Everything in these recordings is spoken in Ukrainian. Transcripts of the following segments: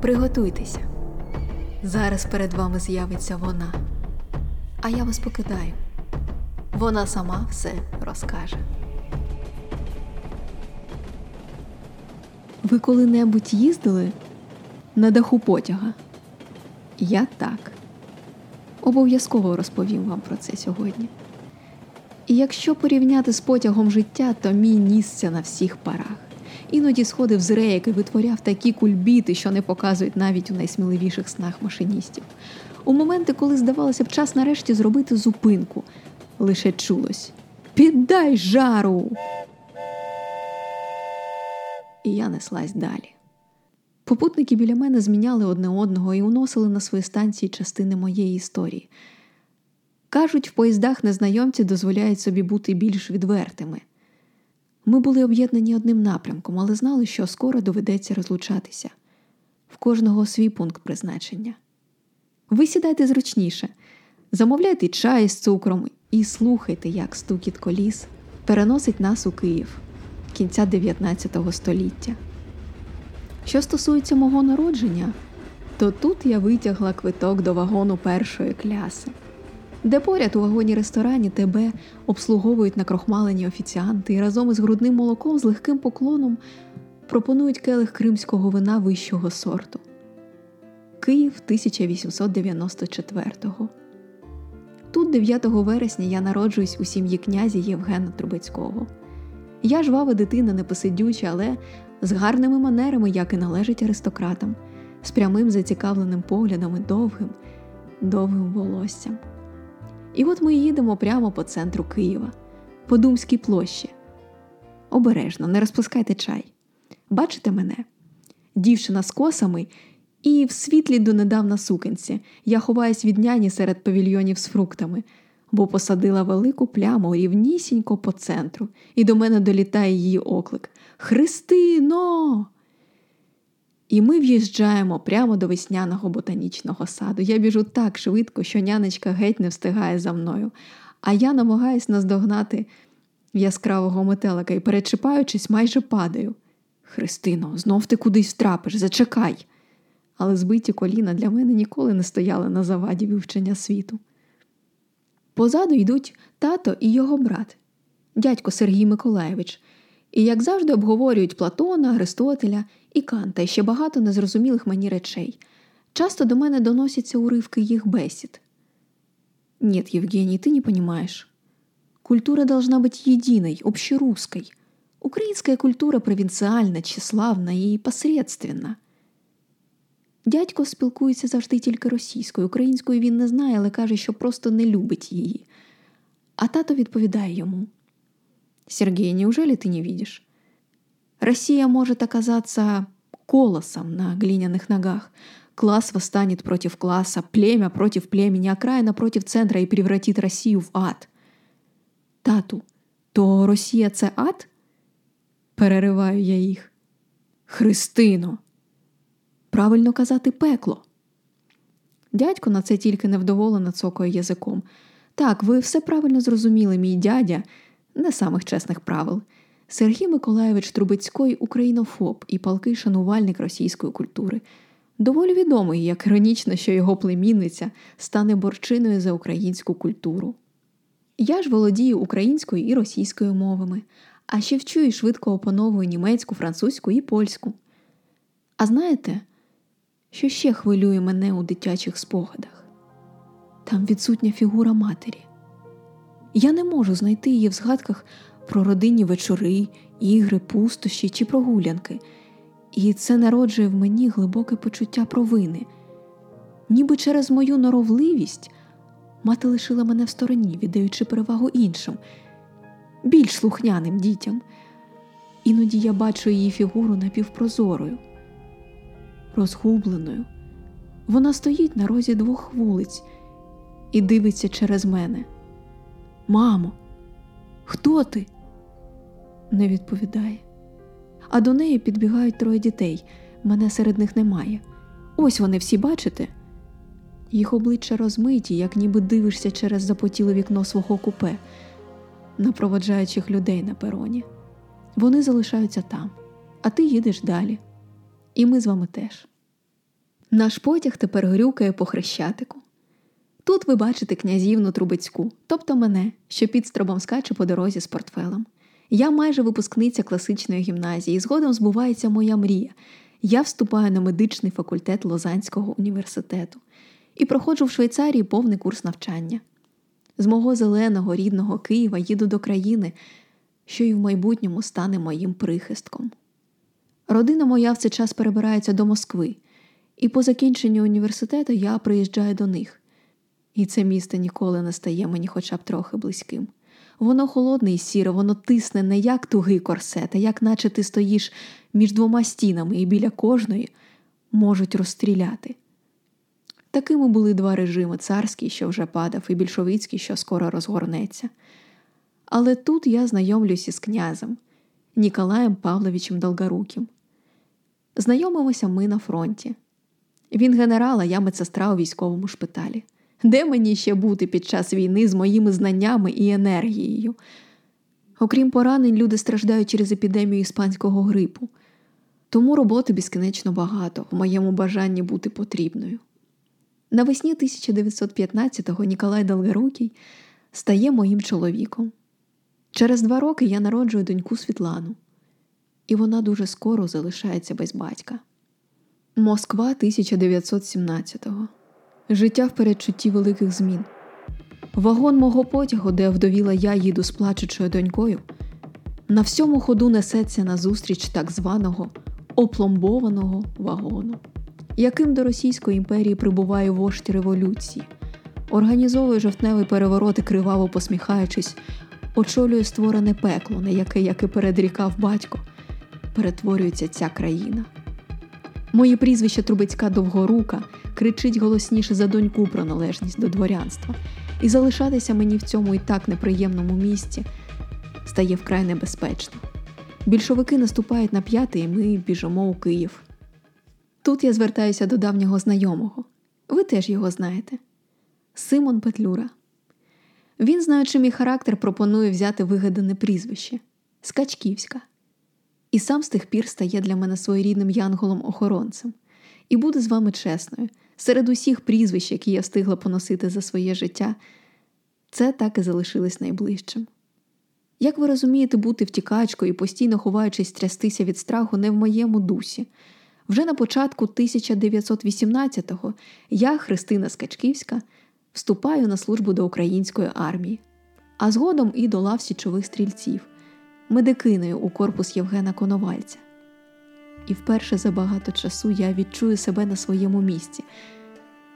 Приготуйтеся. Зараз перед вами з'явиться вона. А я вас покидаю. Вона сама все розкаже. Ви коли-небудь їздили на даху потяга? Я так. Обов'язково розповім вам про це сьогодні. І якщо порівняти з потягом життя, то мій нісся на всіх парах. Іноді сходив з рейок і витворяв такі кульбіти, що не показують навіть у найсміливіших снах машиністів. У моменти, коли здавалося б час нарешті зробити зупинку, лише чулось Піддай жару! І я неслась далі. Попутники біля мене зміняли одне одного і уносили на свої станції частини моєї історії. Кажуть, в поїздах незнайомці дозволяють собі бути більш відвертими. Ми були об'єднані одним напрямком, але знали, що скоро доведеться розлучатися в кожного свій пункт призначення. Ви сідайте зручніше, замовляйте чай з цукром і слухайте, як стукіт коліс переносить нас у Київ кінця 19 століття. Що стосується мого народження, то тут я витягла квиток до вагону першої кляси, де поряд у вагоні ресторані тебе обслуговують накрохмалені офіціанти і разом із грудним молоком з легким поклоном пропонують келих кримського вина вищого сорту. Київ 1894-го. Тут, 9 вересня, я народжуюсь у сім'ї князя Євгена Трубецького. Я жвава дитина, непосидюча, але з гарними манерами, як і належить аристократам, з прямим зацікавленим поглядом і довгим, довгим волоссям. І от ми їдемо прямо по центру Києва, по Думській площі. Обережно, не розпускайте чай. Бачите мене? Дівчина з косами і в світлі донедавна сукенці я ховаюсь від няні серед павільйонів з фруктами, бо посадила велику пляму рівнісінько по центру, і до мене долітає її оклик Христино! І ми в'їжджаємо прямо до весняного ботанічного саду. Я біжу так швидко, що нянечка геть не встигає за мною, а я намагаюсь наздогнати яскравого метелика і, перечіпаючись, майже падаю. Христино, знов ти кудись втрапиш, зачекай. Але збиті коліна для мене ніколи не стояли на заваді вивчення світу. Позаду йдуть тато і його брат, дядько Сергій Миколаєвич, і, як завжди, обговорюють Платона, Аристотеля і Канта і ще багато незрозумілих мені речей. Часто до мене доносяться уривки їх бесід. Нет, Евгений, ты не понимаешь. Культура должна быть единой, общерусской. Украинская культура провинциальна, тщеславна і посредственна. Дядько спілкується завжди тільки російською. Українською він не знає, але каже, що просто не любить її. А тато відповідає йому: Сергій, неужели ти не видиш? Россия может оказаться колосом на глиняных ногах. Класс восстанет против класса, племя против племени, окраина против центра и превратит Россию в ад. Тату, то Росія це ад? Перериваю я їх. Христино. Правильно казати пекло. Дядько на це тільки невдоволено цокає язиком. Так, ви все правильно зрозуміли, мій дядя, не самих чесних правил. Сергій Миколаєвич Трубецький українофоб і палкий шанувальник російської культури. Доволі відомий, як іронічно, що його племінниця стане борчиною за українську культуру. Я ж володію українською і російською мовами, а ще вчу і швидко опановую німецьку, французьку і польську. А знаєте, що ще хвилює мене у дитячих спогадах? Там відсутня фігура матері. Я не можу знайти її в згадках про родинні вечори, ігри, пустощі чи прогулянки, і це народжує в мені глибоке почуття провини. Ніби через мою норовливість мати лишила мене в стороні, віддаючи перевагу іншим, більш слухняним дітям. Іноді я бачу її фігуру напівпрозорою, розгубленою. Вона стоїть на розі двох вулиць і дивиться через мене. Мамо, хто ти? Не відповідає. А до неї підбігають троє дітей. Мене серед них немає. Ось вони всі бачите? Їх обличчя розмиті, як ніби дивишся через запотіле вікно свого купе, на проводжаючих людей на пероні. Вони залишаються там, а ти їдеш далі. І ми з вами теж. Наш потяг тепер грюкає по хрещатику. Тут ви бачите князівну Трубецьку, тобто мене, що під стробом скаче по дорозі з портфелем. Я майже випускниця класичної гімназії, згодом збувається моя мрія. Я вступаю на медичний факультет Лозанського університету і проходжу в Швейцарії повний курс навчання. З мого зеленого рідного Києва їду до країни, що і в майбутньому стане моїм прихистком. Родина моя в цей час перебирається до Москви, і по закінченню університету я приїжджаю до них. І це місто ніколи не стає мені хоча б трохи близьким. Воно холодне і сіре, воно тисне не як тугий корсет, а як наче ти стоїш між двома стінами і біля кожної можуть розстріляти. Такими були два режими царський, що вже падав, і більшовицький, що скоро розгорнеться. Але тут я знайомлюся з князем Ніколаєм Павловичем Долгоруким. Знайомимося ми на фронті. Він генерал, а я медсестра у військовому шпиталі. Де мені ще бути під час війни з моїми знаннями і енергією? Окрім поранень, люди страждають через епідемію іспанського грипу, тому роботи безкінечно багато в моєму бажанні бути потрібною. Навесні 1915-го Ніколай Долгорукий стає моїм чоловіком. Через два роки я народжую доньку Світлану, і вона дуже скоро залишається без батька. Москва 1917-го. Життя в передчутті великих змін. Вагон мого потягу, де вдовіла я їду з плачучою донькою, на всьому ходу несеться назустріч так званого опломбованого вагону, яким до Російської імперії прибуває вождь революції, організовує жовтневий переворот і криваво посміхаючись, очолює створене пекло, на яке, як і передрікав батько, перетворюється ця країна. Моє прізвище Трубецька Довгорука кричить голосніше за доньку про належність до дворянства, і залишатися мені в цьому і так неприємному місці стає вкрай небезпечно. Більшовики наступають на п'ятий, і ми біжимо у Київ. Тут я звертаюся до давнього знайомого. Ви теж його знаєте. Симон Петлюра. Він, знаючи мій характер, пропонує взяти вигадане прізвище Скачківська. І сам з тих пір стає для мене своєрідним янголом-охоронцем. І буду з вами чесною, серед усіх прізвищ, які я встигла поносити за своє життя, це так і залишилось найближчим. Як ви розумієте, бути втікачкою і постійно ховаючись трястися від страху не в моєму дусі. Вже на початку 1918-го я, Христина Скачківська, вступаю на службу до української армії, а згодом і до лав січових стрільців, медикиною у корпус Євгена Коновальця. І вперше за багато часу я відчую себе на своєму місці.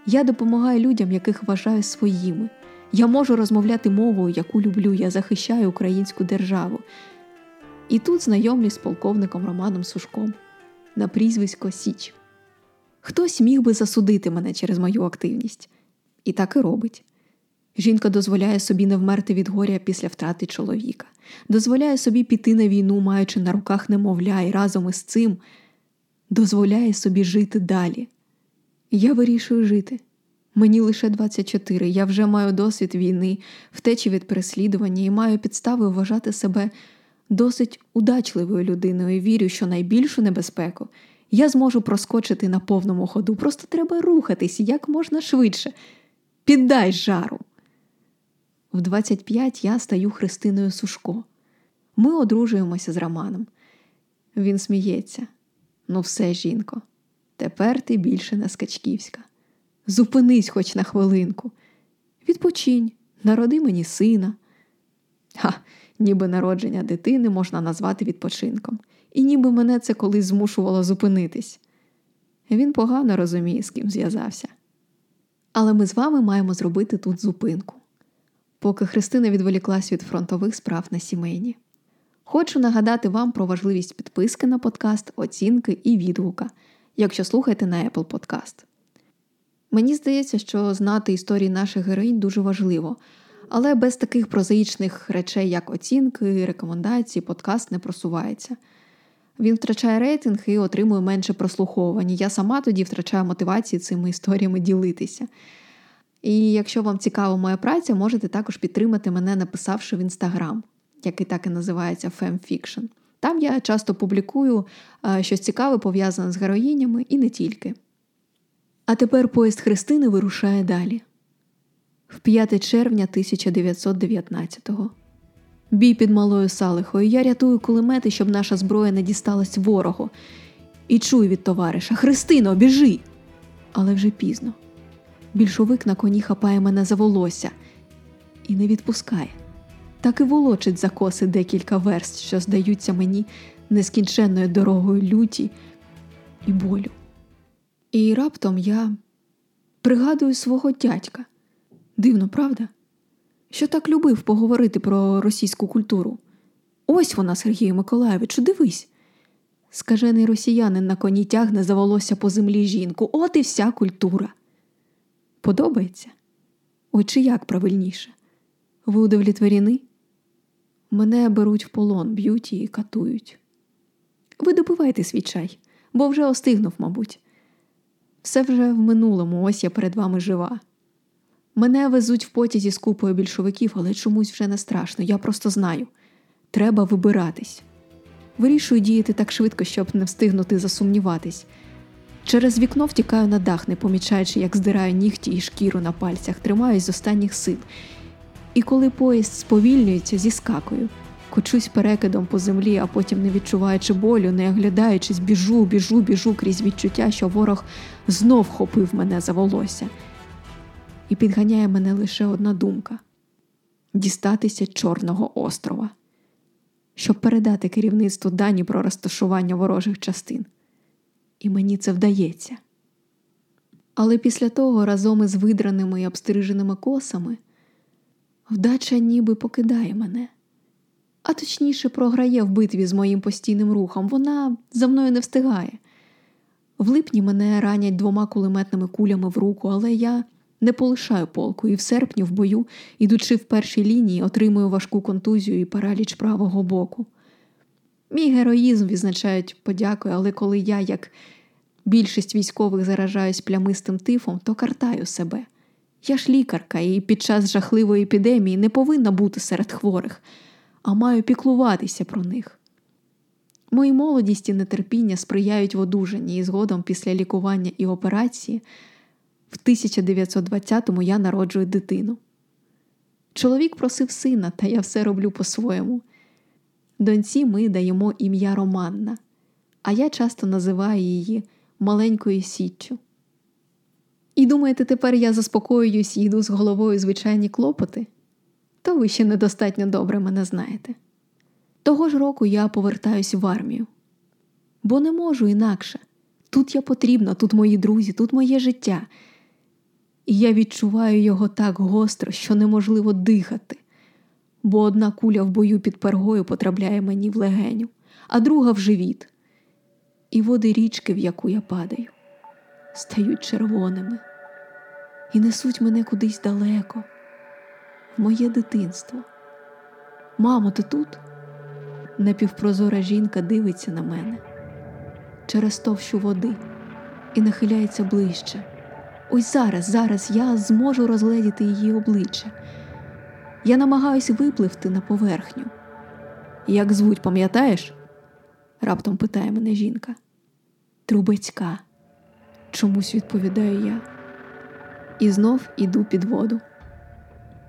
Я допомагаю людям, яких вважаю своїми. Я можу розмовляти мовою, яку люблю, я захищаю українську державу. І тут знайомлюсь з полковником Романом Сушком на прізвисько Січ. Хтось міг би засудити мене через мою активність, і так і робить. Жінка дозволяє собі не вмерти від горя після втрати чоловіка, дозволяє собі піти на війну, маючи на руках немовля, і разом із цим дозволяє собі жити далі. Я вирішую жити. Мені лише 24, я вже маю досвід війни, втечі від переслідування і маю підстави вважати себе досить удачливою людиною. Вірю, що найбільшу небезпеку я зможу проскочити на повному ходу. Просто треба рухатись як можна швидше. Піддай жару. В 25 я стаю Христиною Сушко. Ми одружуємося з Романом. Він сміється. Ну, все, жінко, тепер ти більше не скачківська. Зупинись хоч на хвилинку. Відпочинь, народи мені сина. Ха, ніби народження дитини можна назвати відпочинком, і ніби мене це колись змушувало зупинитись. Він погано розуміє, з ким зв'язався. Але ми з вами маємо зробити тут зупинку, поки Христина відволіклась від фронтових справ на сімейні. Хочу нагадати вам про важливість підписки на подкаст, оцінки і відгука, якщо слухаєте на Apple Podcast. Мені здається, що знати історії наших героїнь дуже важливо, але без таких прозаїчних речей, як оцінки, рекомендації, подкаст не просувається. Він втрачає рейтинг і отримує менше прослуховування. Я сама тоді втрачаю мотивації цими історіями ділитися. І якщо вам цікава моя праця, можете також підтримати мене, написавши в інстаграм, який так і називається FemFiction. Там я часто публікую щось цікаве пов'язане з героїнями і не тільки. А тепер поїзд Христини вирушає далі. В 5 червня 1919-го. Бій під малою Салихою. Я рятую кулемети, щоб наша зброя не дісталась ворогу. І чую від товариша Христино, біжи! Але вже пізно. Більшовик на коні хапає мене за волосся і не відпускає. Так і волочить за коси декілька верст, що здаються мені нескінченною дорогою люті і болю. І раптом я пригадую свого дядька. Дивно, правда? Що так любив поговорити про російську культуру. Ось вона, Сергію Миколаєвичу, дивись. Скажений росіянин на коні тягне за волосся по землі жінку. От і вся культура. Подобається? Ой, чи як правильніше? Ви удовлетворені? Мене беруть в полон, б'ють і катують. Ви допивайте свій чай, бо вже остигнув, мабуть. Все вже в минулому, ось я перед вами жива. Мене везуть в потязі з купою більшовиків, але чомусь вже не страшно. Я просто знаю. Треба вибиратись. Вирішую діяти так швидко, щоб не встигнути засумніватись. Через вікно втікаю на дах, не помічаючи, як здираю нігті і шкіру на пальцях, тримаюсь з останніх сил. І коли поїзд сповільнюється, зіскакую, кочусь перекидом по землі, а потім, не відчуваючи болю, не оглядаючись, біжу, біжу, біжу крізь відчуття, що ворог знов хопив мене за волосся. І підганяє мене лише одна думка дістатися Чорного острова, щоб передати керівництву дані про розташування ворожих частин. І мені це вдається. Але після того разом із видраними і обстриженими косами вдача ніби покидає мене, а точніше програє в битві з моїм постійним рухом. Вона за мною не встигає. В липні мене ранять двома кулеметними кулями в руку, але я не полишаю полку і в серпні в бою, ідучи в першій лінії, отримую важку контузію і параліч правого боку. Мій героїзм відзначають подякою, але коли я, як більшість військових, заражаюсь плямистим тифом, то картаю себе. Я ж лікарка і під час жахливої епідемії не повинна бути серед хворих, а маю піклуватися про них. Мої молодість і нетерпіння сприяють в одужанні і згодом після лікування і операції. В 1920-му я народжую дитину. Чоловік просив сина, та я все роблю по-своєму. Доньці ми даємо ім'я Романна, а я часто називаю її маленькою січчю. І думаєте, тепер я заспокоююсь і йду з головою звичайні клопоти? То ви ще недостатньо добре мене знаєте. Того ж року я повертаюсь в армію, бо не можу інакше. Тут я потрібна, тут мої друзі, тут моє життя. І я відчуваю його так гостро, що неможливо дихати, бо одна куля в бою під пергою потрапляє мені в легеню, а друга в живіт. І води річки, в яку я падаю, стають червоними і несуть мене кудись далеко, в моє дитинство. Мамо, ти тут? Напівпрозора жінка дивиться на мене через товщу води і нахиляється ближче. Ось зараз, зараз я зможу розгледіти її обличчя. Я намагаюся випливти на поверхню. Як звуть, пам'ятаєш? раптом питає мене жінка. Трубецька, чомусь відповідаю я. І знов іду під воду.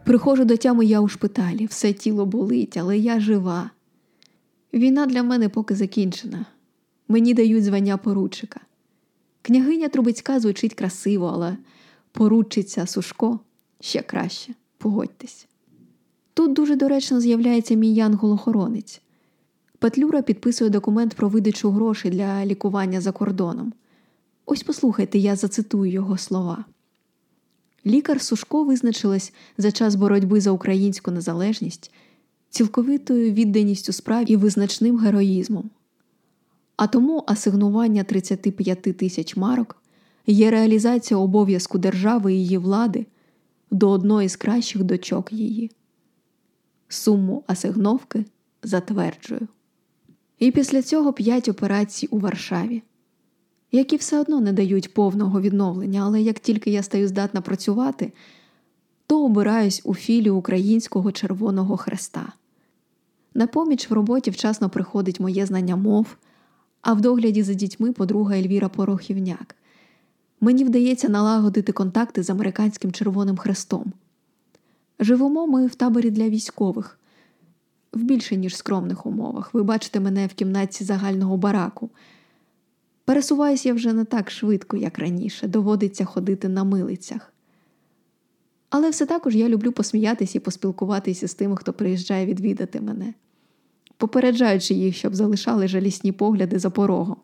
Приходжу до тями я у шпиталі, все тіло болить, але я жива. Війна для мене поки закінчена. Мені дають звання поручика. Княгиня Трубецька звучить красиво, але поручиця Сушко ще краще, погодьтесь. Тут дуже доречно з'являється мій янгол-охоронець. Петлюра підписує документ про видачу грошей для лікування за кордоном. Ось послухайте, я зацитую його слова. Лікар Сушко визначилась за час боротьби за українську незалежність цілковитою відданістю справі і визначним героїзмом. А тому асигнування 35 тисяч марок є реалізація обов'язку держави і її влади до одної з кращих дочок її. Суму асигновки затверджую. І після цього п'ять операцій у Варшаві, які все одно не дають повного відновлення, але як тільки я стаю здатна працювати, то обираюсь у філію Українського Червоного Хреста. На поміч в роботі вчасно приходить моє знання мов, а в догляді за дітьми подруга Ельвіра Порохівняк. Мені вдається налагодити контакти з американським Червоним Хрестом. Живемо ми в таборі для військових в більше ніж скромних умовах. Ви бачите мене в кімнаті загального бараку. Пересуваюся я вже не так швидко, як раніше, доводиться ходити на милицях. Але все також я люблю посміятися і поспілкуватися з тими, хто приїжджає відвідати мене, попереджаючи їх, щоб залишали жалісні погляди за порогом.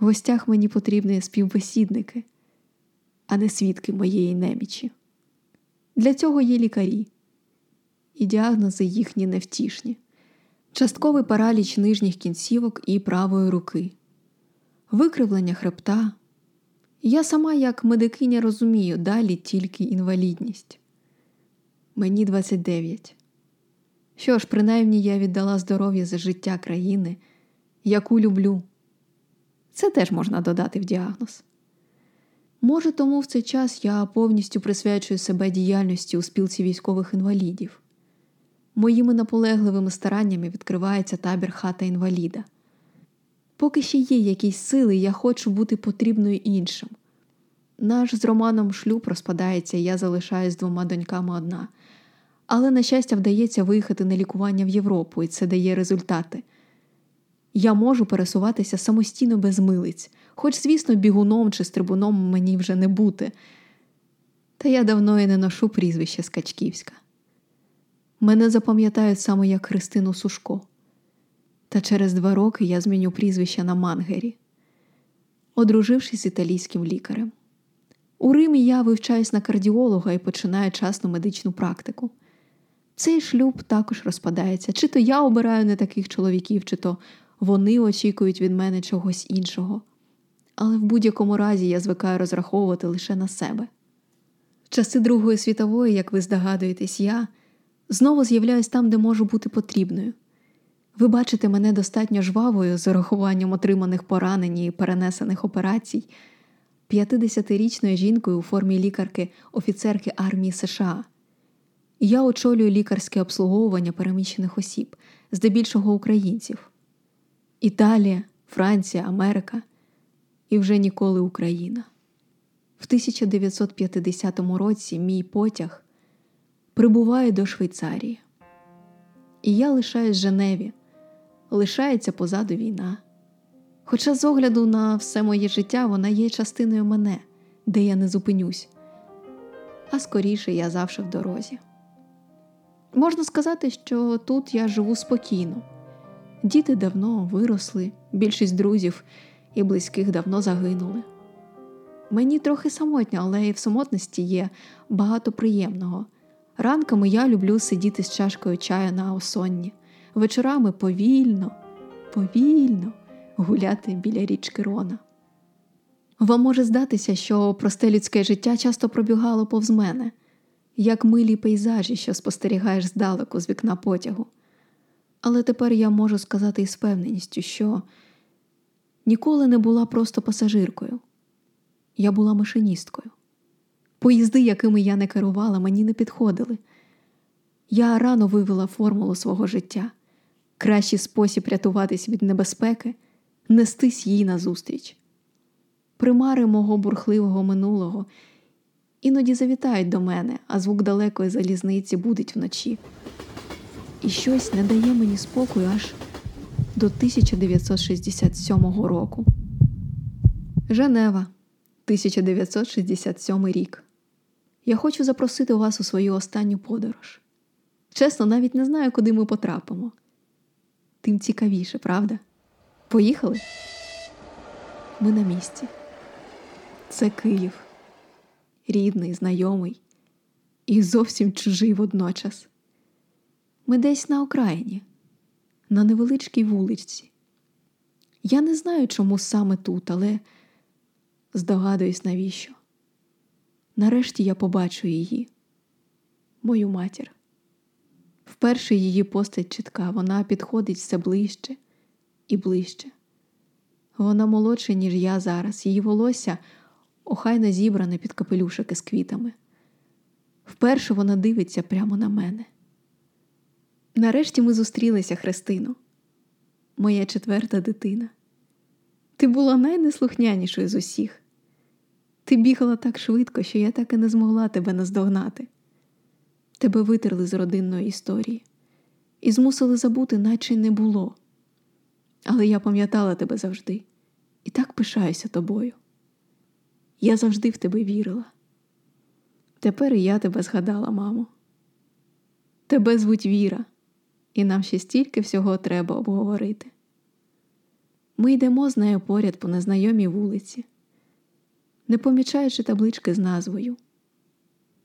В гостях мені потрібні співбесідники, а не свідки моєї немічі. Для цього є лікарі і діагнози їхні невтішні, частковий параліч нижніх кінцівок і правої руки, викривлення хребта. Я сама, як медикиня, розумію, далі тільки інвалідність. Мені 29. Що ж, принаймні я віддала здоров'я за життя країни, яку люблю. Це теж можна додати в діагноз. Може, тому в цей час я повністю присвячую себе діяльності у спілці військових інвалідів. Моїми наполегливими стараннями відкривається табір хата інваліда. Поки ще є якісь сили, я хочу бути потрібною іншим. Наш з Романом шлюб розпадається, і я залишаюсь двома доньками одна. Але, на щастя, вдається виїхати на лікування в Європу, і це дає результати. Я можу пересуватися самостійно без милиць, хоч, звісно, бігуном чи стрибуном мені вже не бути. Та я давно і не ношу прізвище Скачківська. Мене запам'ятають саме як Христину Сушко. Та через два роки я зміню прізвище на Мангері, одружившись з італійським лікарем. У Римі я вивчаюсь на кардіолога і починаю частну медичну практику. Цей шлюб також розпадається, чи то я обираю не таких чоловіків, чи то вони очікують від мене чогось іншого. Але в будь-якому разі я звикаю розраховувати лише на себе. В часи Другої світової, як ви здогадуєтесь, я знову з'являюсь там, де можу бути потрібною. Ви бачите мене достатньо жвавою з урахуванням отриманих поранень і перенесених операцій, 50-річною жінкою у формі лікарки офіцерки армії США. Я очолюю лікарське обслуговування переміщених осіб, здебільшого українців. Італія, Франція, Америка і вже ніколи Україна. В 1950 році мій потяг прибуває до Швейцарії. І я лишаюсь Женеві, лишається позаду війна. Хоча, з огляду на все моє життя, вона є частиною мене, де я не зупинюсь, а скоріше я завжди в дорозі. Можна сказати, що тут я живу спокійно. Діти давно виросли, більшість друзів і близьких давно загинули. Мені трохи самотньо, але і в самотності є багато приємного. Ранками я люблю сидіти з чашкою чаю на осонні, вечорами повільно, повільно гуляти біля річки Рона. Вам може здатися, що просте людське життя часто пробігало повз мене, як милі пейзажі, що спостерігаєш здалеку з вікна потягу. Але тепер я можу сказати із впевненістю, що ніколи не була просто пасажиркою, я була машиністкою. Поїзди, якими я не керувала, мені не підходили. Я рано вивела формулу свого життя, кращий спосіб рятуватись від небезпеки, нестись їй назустріч. Примари мого бурхливого минулого іноді завітають до мене, а звук далекої залізниці будить вночі. І щось не дає мені спокою аж до 1967 року. Женева, 1967 рік. Я хочу запросити вас у свою останню подорож. Чесно, навіть не знаю, куди ми потрапимо. Тим цікавіше, правда? Поїхали? Ми на місці. Це Київ, рідний, знайомий і зовсім чужий водночас. Ми десь на окраїні, на невеличкій вулиці. Я не знаю, чому саме тут, але здогадуюсь, навіщо. Нарешті я побачу її, мою матір. Вперше її постать чітка, вона підходить все ближче і ближче. Вона молодша, ніж я зараз, її волосся охайно зібране під капелюшики з квітами. Вперше вона дивиться прямо на мене. Нарешті ми зустрілися, Христино, моя четверта дитина. Ти була найнеслухнянішою з усіх. Ти бігала так швидко, що я так і не змогла тебе наздогнати. Тебе витерли з родинної історії і змусили забути, наче не було. Але я пам'ятала тебе завжди і так пишаюся тобою. Я завжди в тебе вірила. Тепер і я тебе згадала, мамо. Тебе звуть Віра, і нам ще стільки всього треба обговорити. Ми йдемо з нею поряд по незнайомій вулиці, не помічаючи таблички з назвою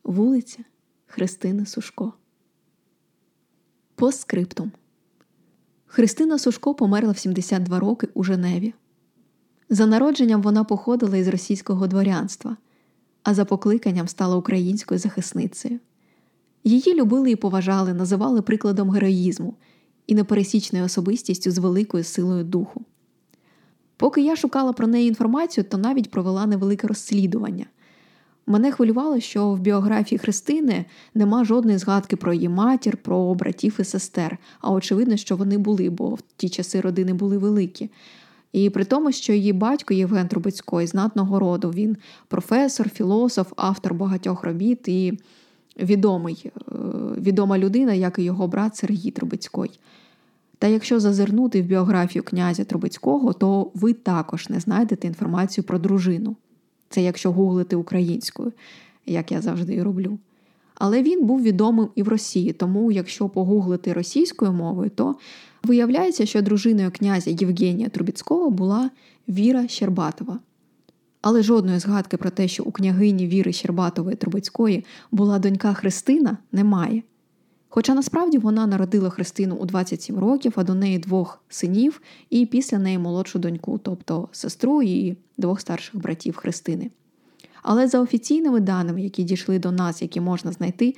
Вулиця Христини Сушко. Постскриптум Христина Сушко померла в 72 роки у Женеві. За народженням вона походила із російського дворянства, а за покликанням стала українською захисницею. Її любили і поважали, називали прикладом героїзму і непересічною особистістю з великою силою духу. Поки я шукала про неї інформацію, то навіть провела невелике розслідування. Мене хвилювало, що в біографії Христини нема жодної згадки про її матір, про братів і сестер, а очевидно, що вони були, бо в ті часи родини були великі. І при тому, що її батько Євген Трубецький знатного роду, він професор, філософ, автор багатьох робіт і відомий, е, відома людина, як і його брат Сергій Трубецький. Та якщо зазирнути в біографію князя Трубецького, то ви також не знайдете інформацію про дружину. Це якщо гуглити українською, як я завжди і роблю. Але він був відомим і в Росії, тому якщо погуглити російською мовою, то виявляється, що дружиною князя Євгенія Трубіцького була Віра Щербатова. Але жодної згадки про те, що у княгині Віри Щербатової Трубецької була донька Христина, немає. Хоча насправді вона народила Христину у 27 років, а до неї двох синів і після неї молодшу доньку, тобто сестру і двох старших братів Христини. Але за офіційними даними, які дійшли до нас, які можна знайти,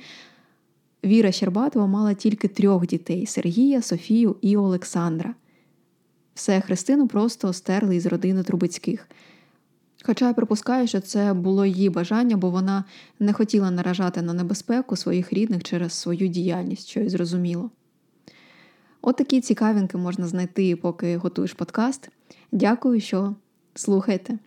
Віра Щербатова мала тільки трьох дітей Сергія, Софію і Олександра. Все Христину просто стерли із родини Трубецьких. Хоча я припускаю, що це було її бажання, бо вона не хотіла наражати на небезпеку своїх рідних через свою діяльність, що й зрозуміло. От такі цікавинки можна знайти, поки готуєш подкаст. Дякую, що слухаєте.